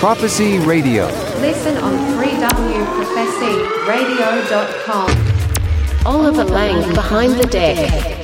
Profecy Radio. Listen on 3wprofecyradio.com. Oliver Lang behind the deck.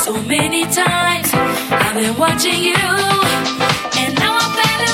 so many times. I've been watching you, and now I'm better.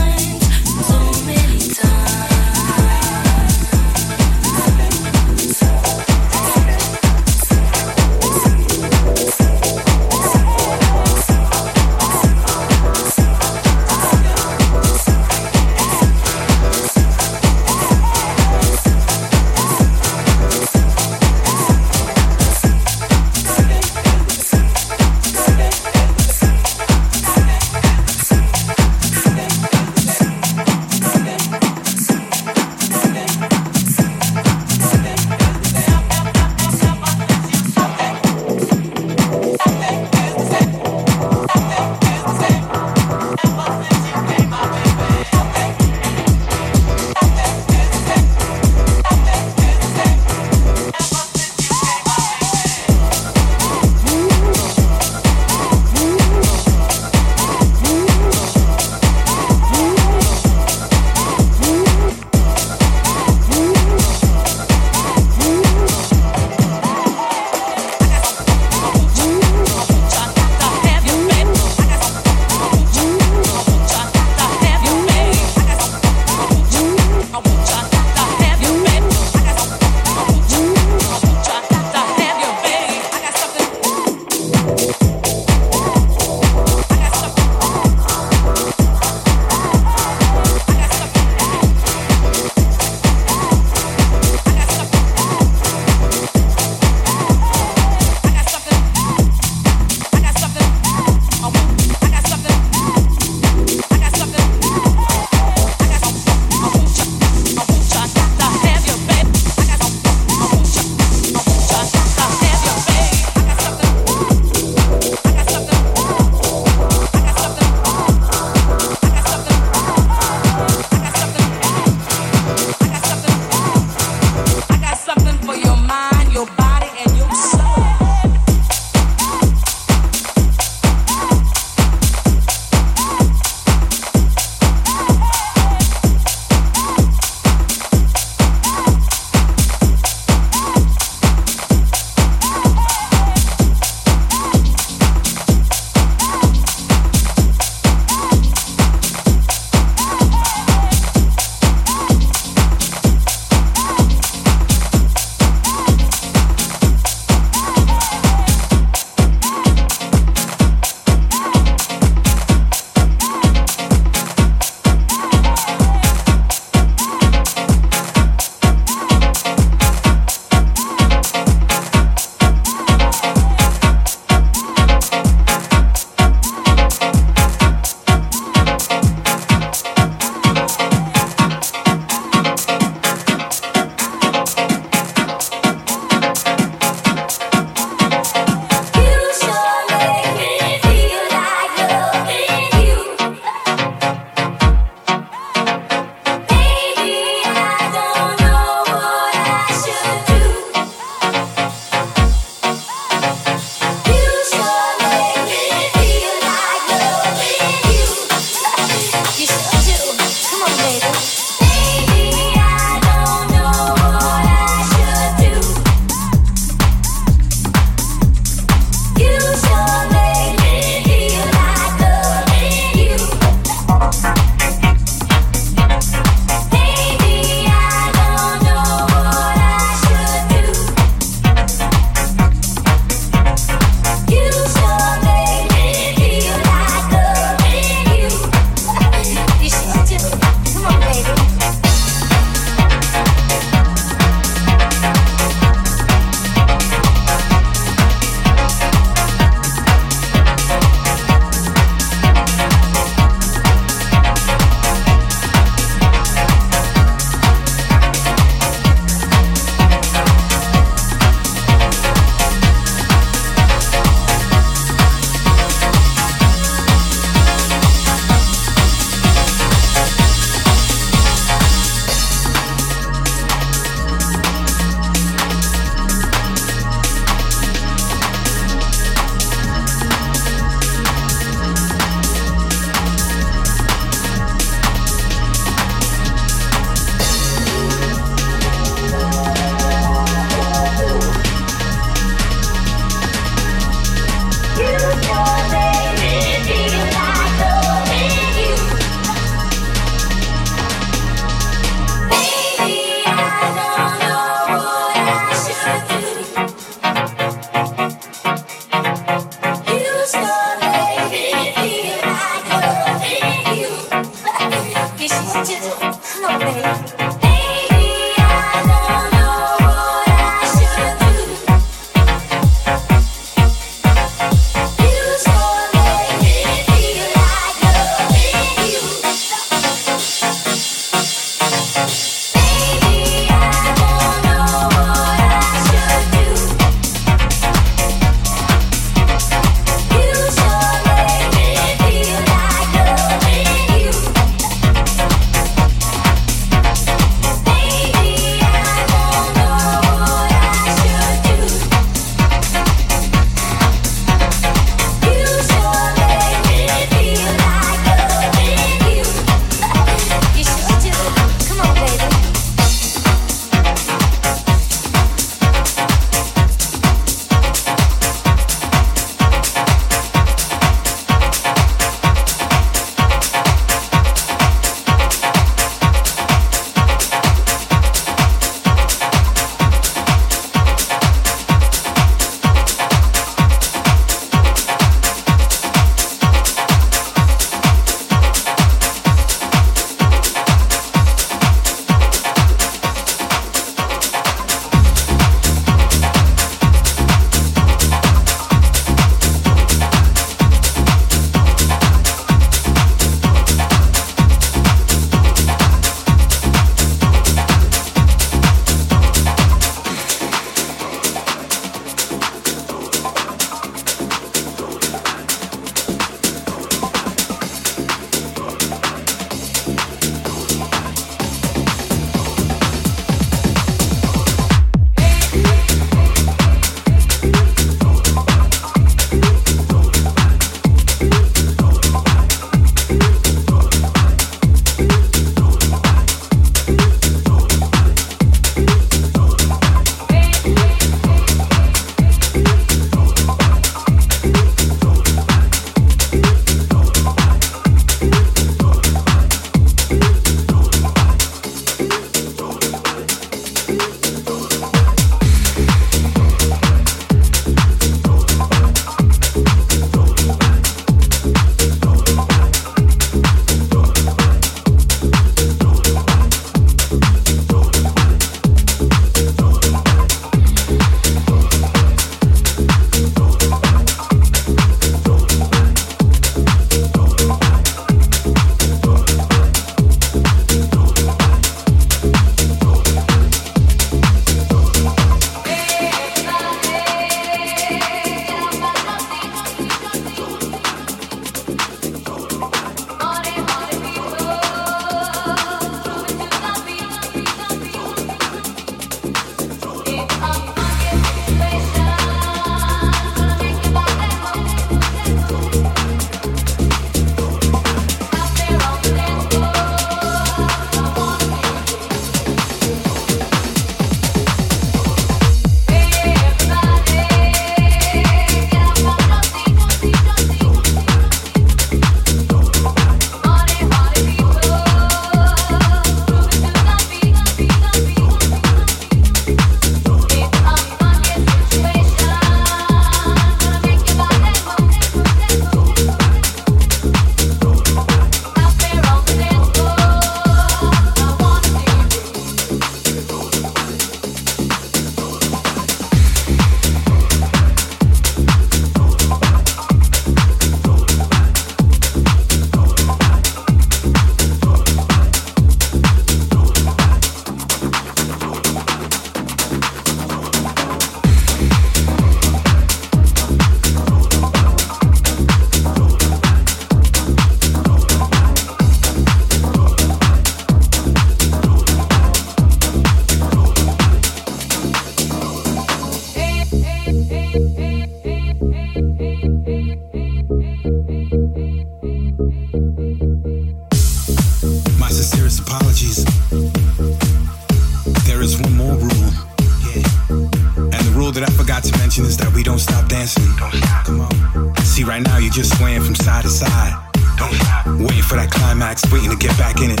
waiting to get back in it.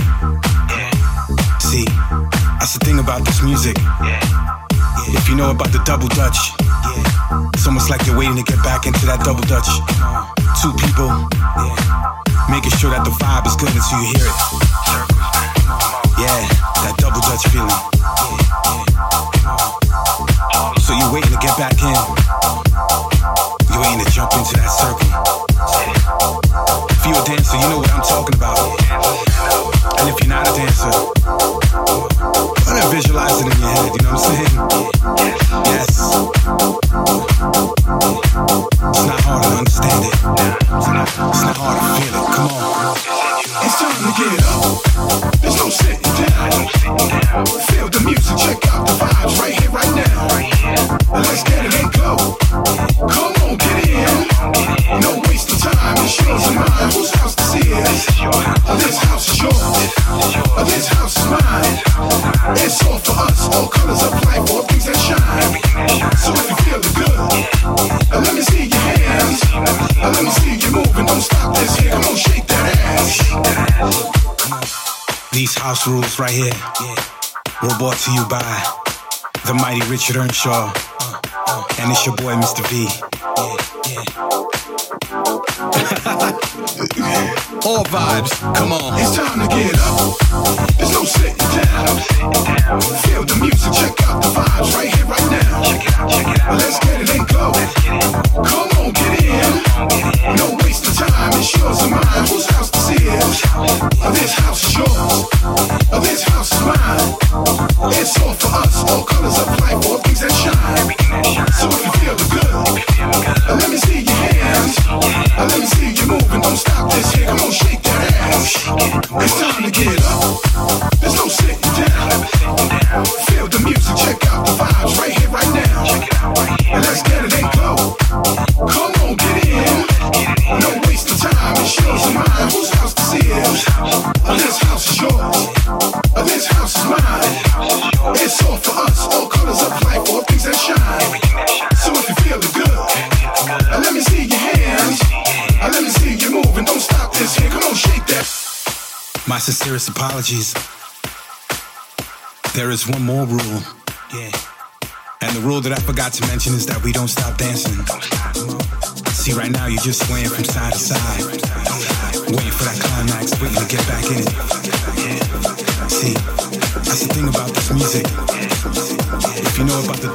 Yeah. See, that's the thing about this music. Yeah. Yeah. If you know about the double dutch, it's almost like you're waiting to get back into that double dutch. Two people, making sure that the vibe is good until you hear it. Yeah, that double dutch feeling. So you're waiting to get back in. You're waiting to jump into that circle. house rules right here. We're brought to you by the mighty Richard Earnshaw. And it's your boy, Mr. V. All vibes, come on. It's time to get up. There's no sitting down. Feel the music, check out the vibes. sincerest apologies. There is one more rule. Yeah. And the rule that I forgot to mention is that we don't stop dancing. See, right now you're just swaying from side to side. Waiting for that climax, waiting to get back in it. See, that's the thing about this music. If you know about the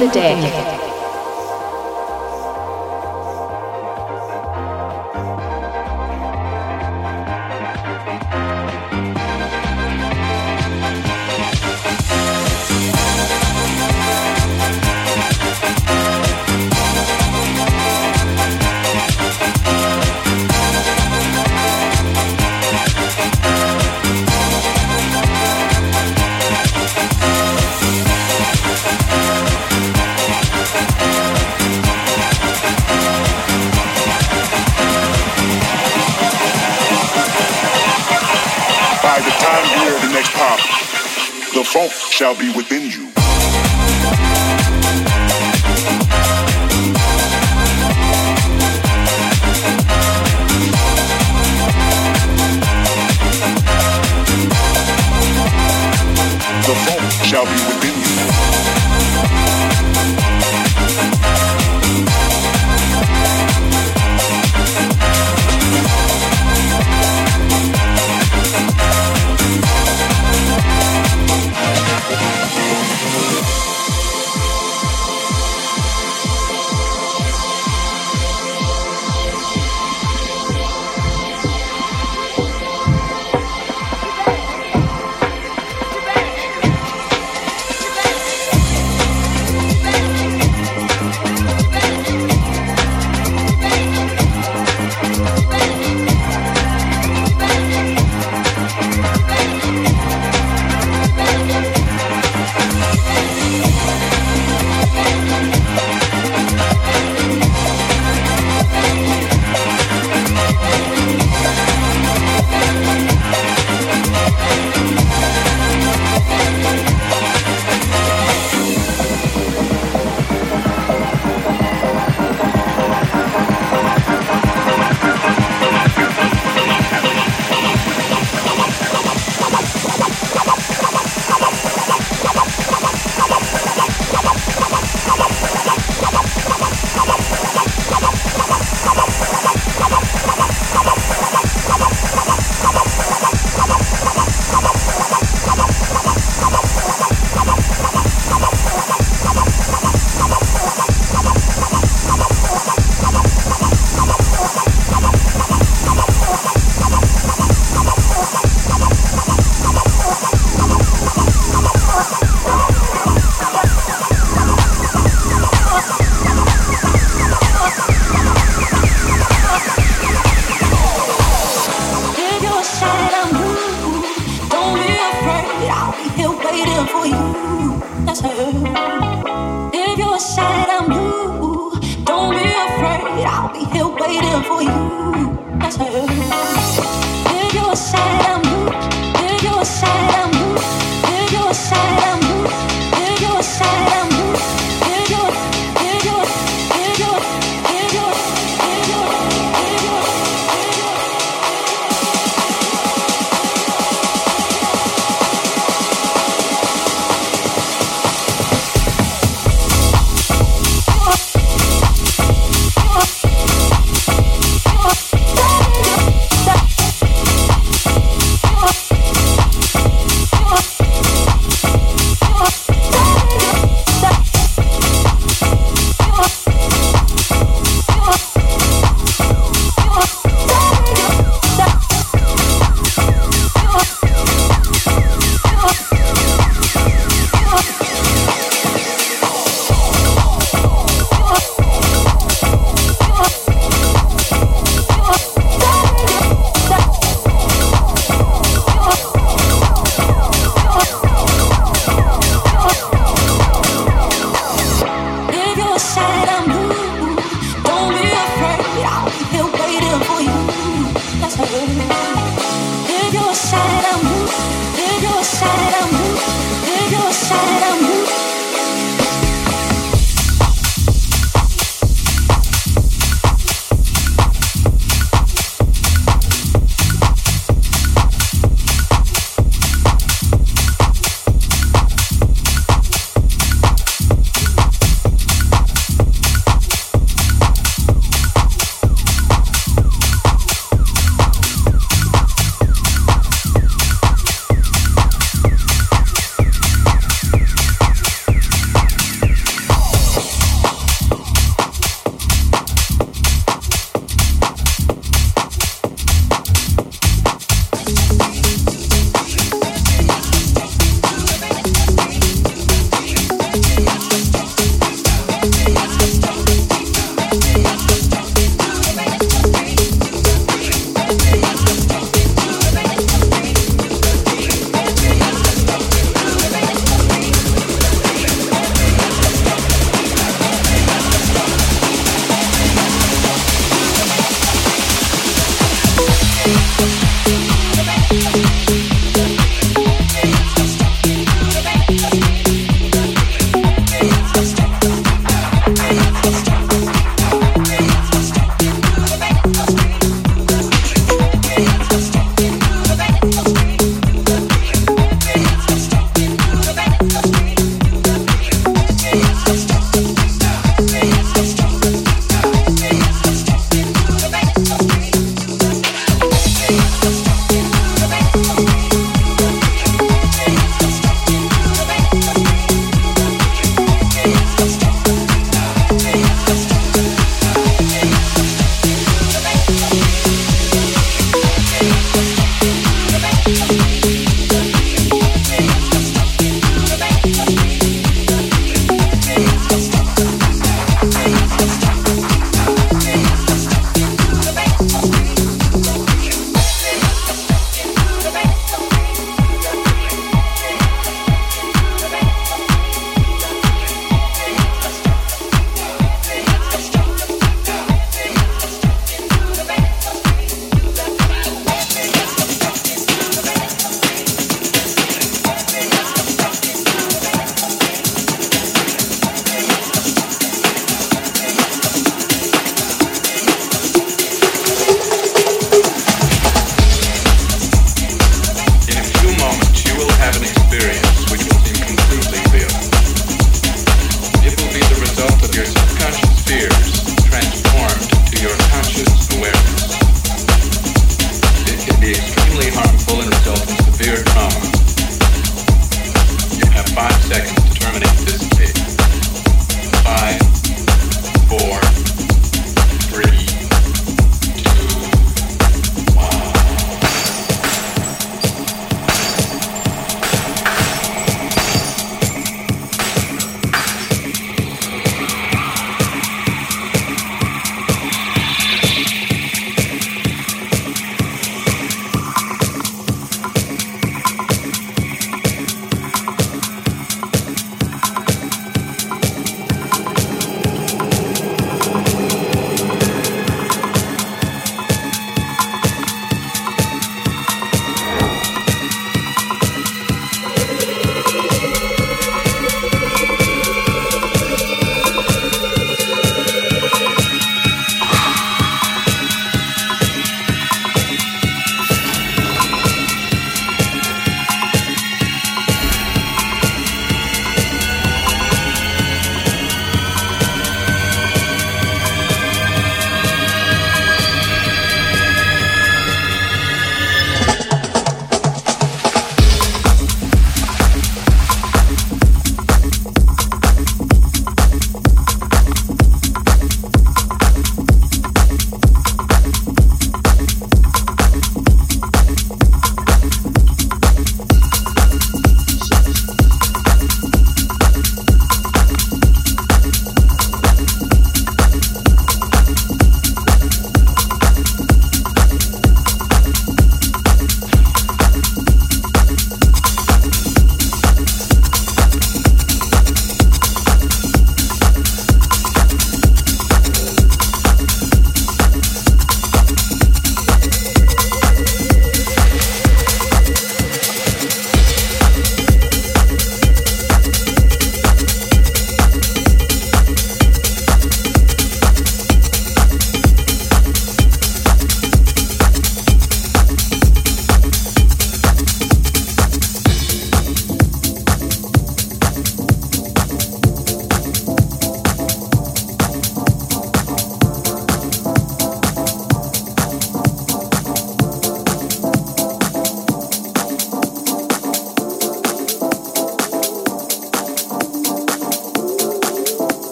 the day.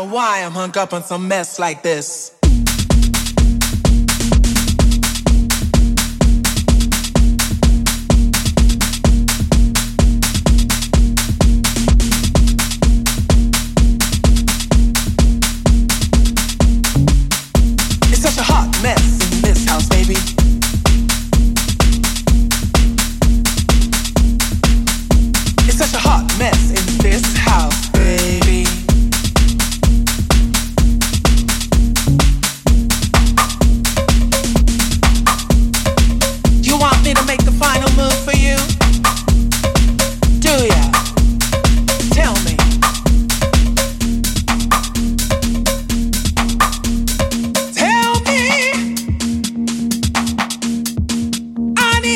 know why I'm hung up on some mess like this.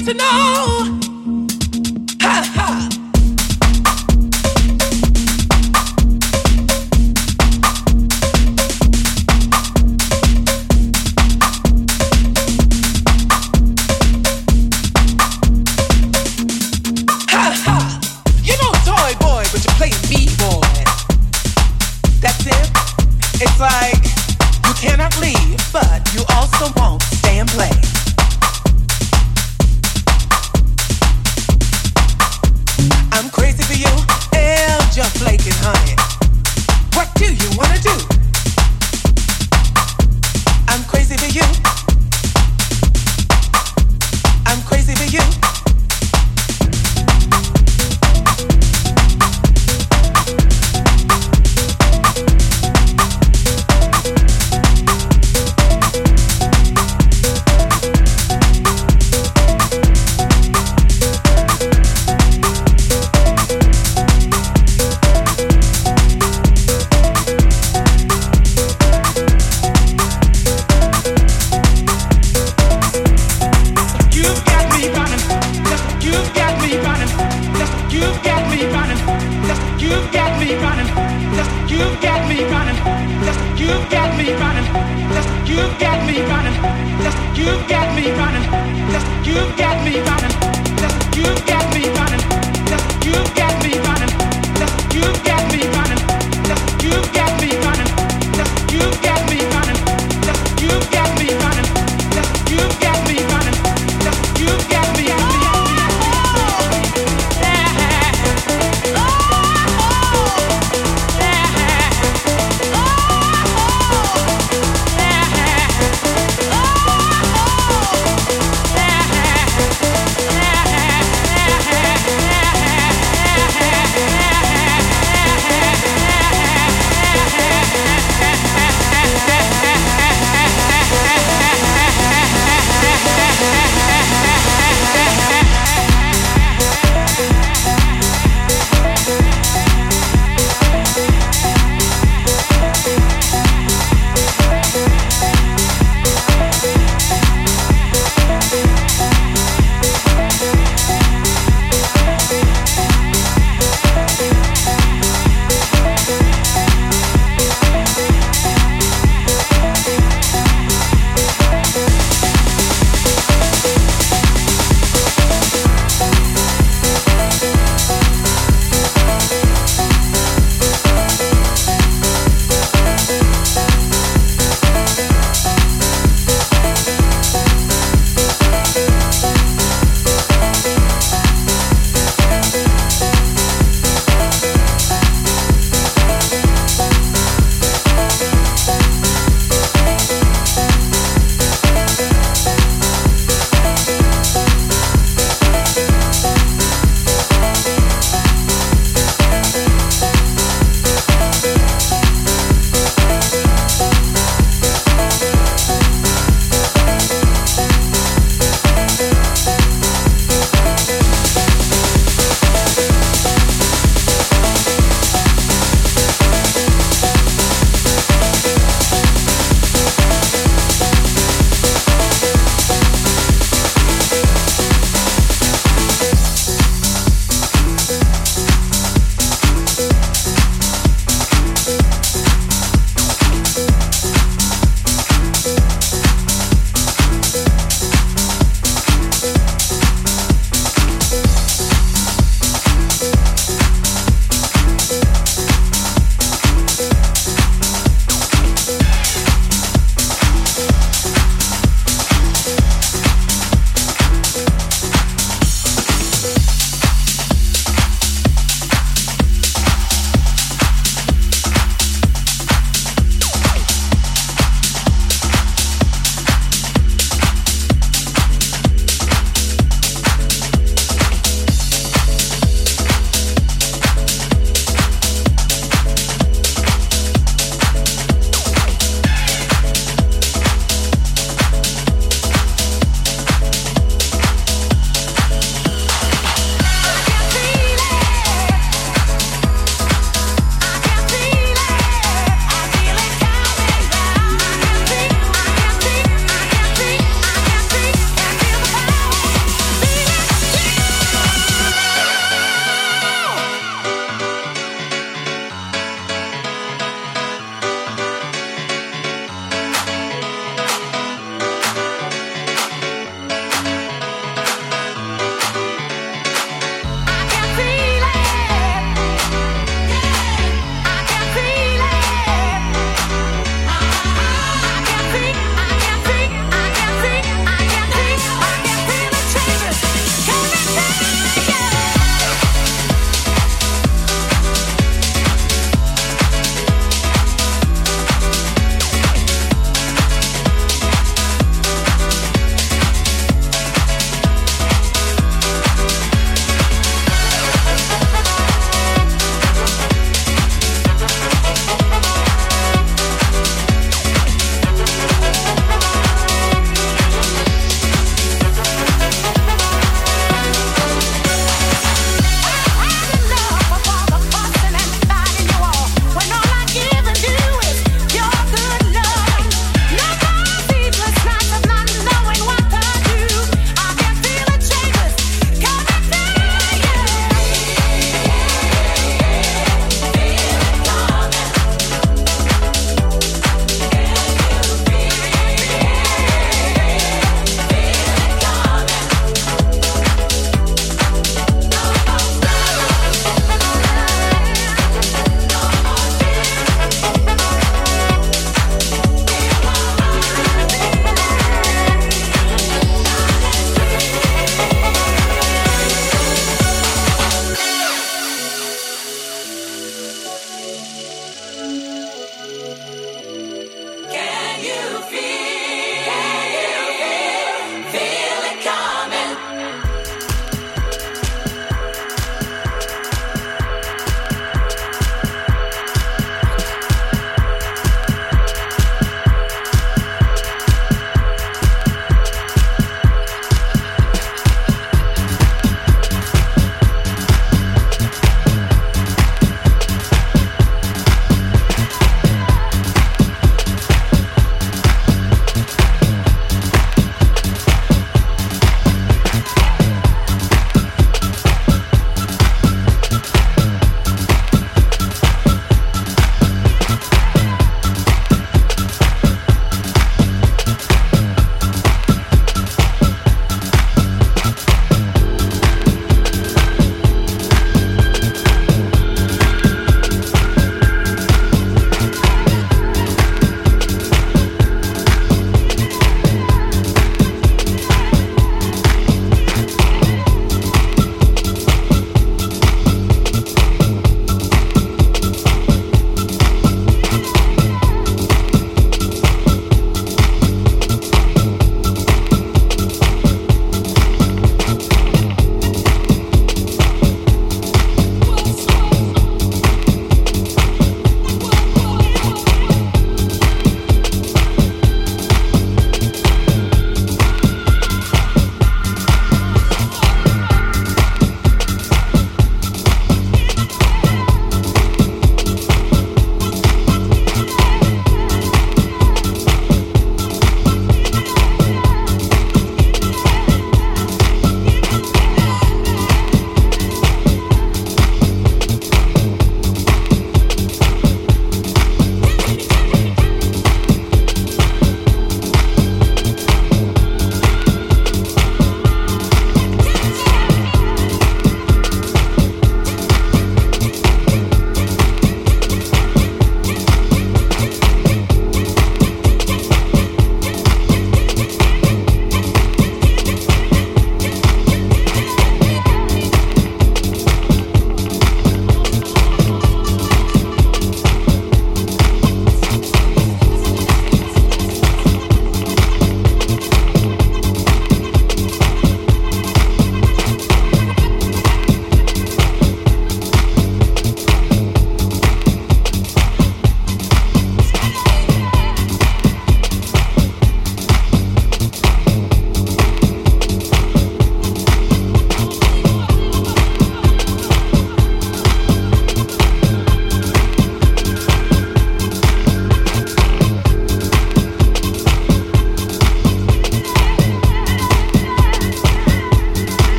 need to know.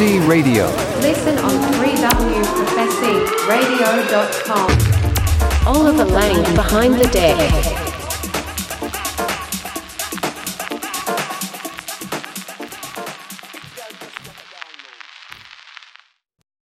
Radio. Listen on www.profecyradio.com. Oliver Lang behind the deck.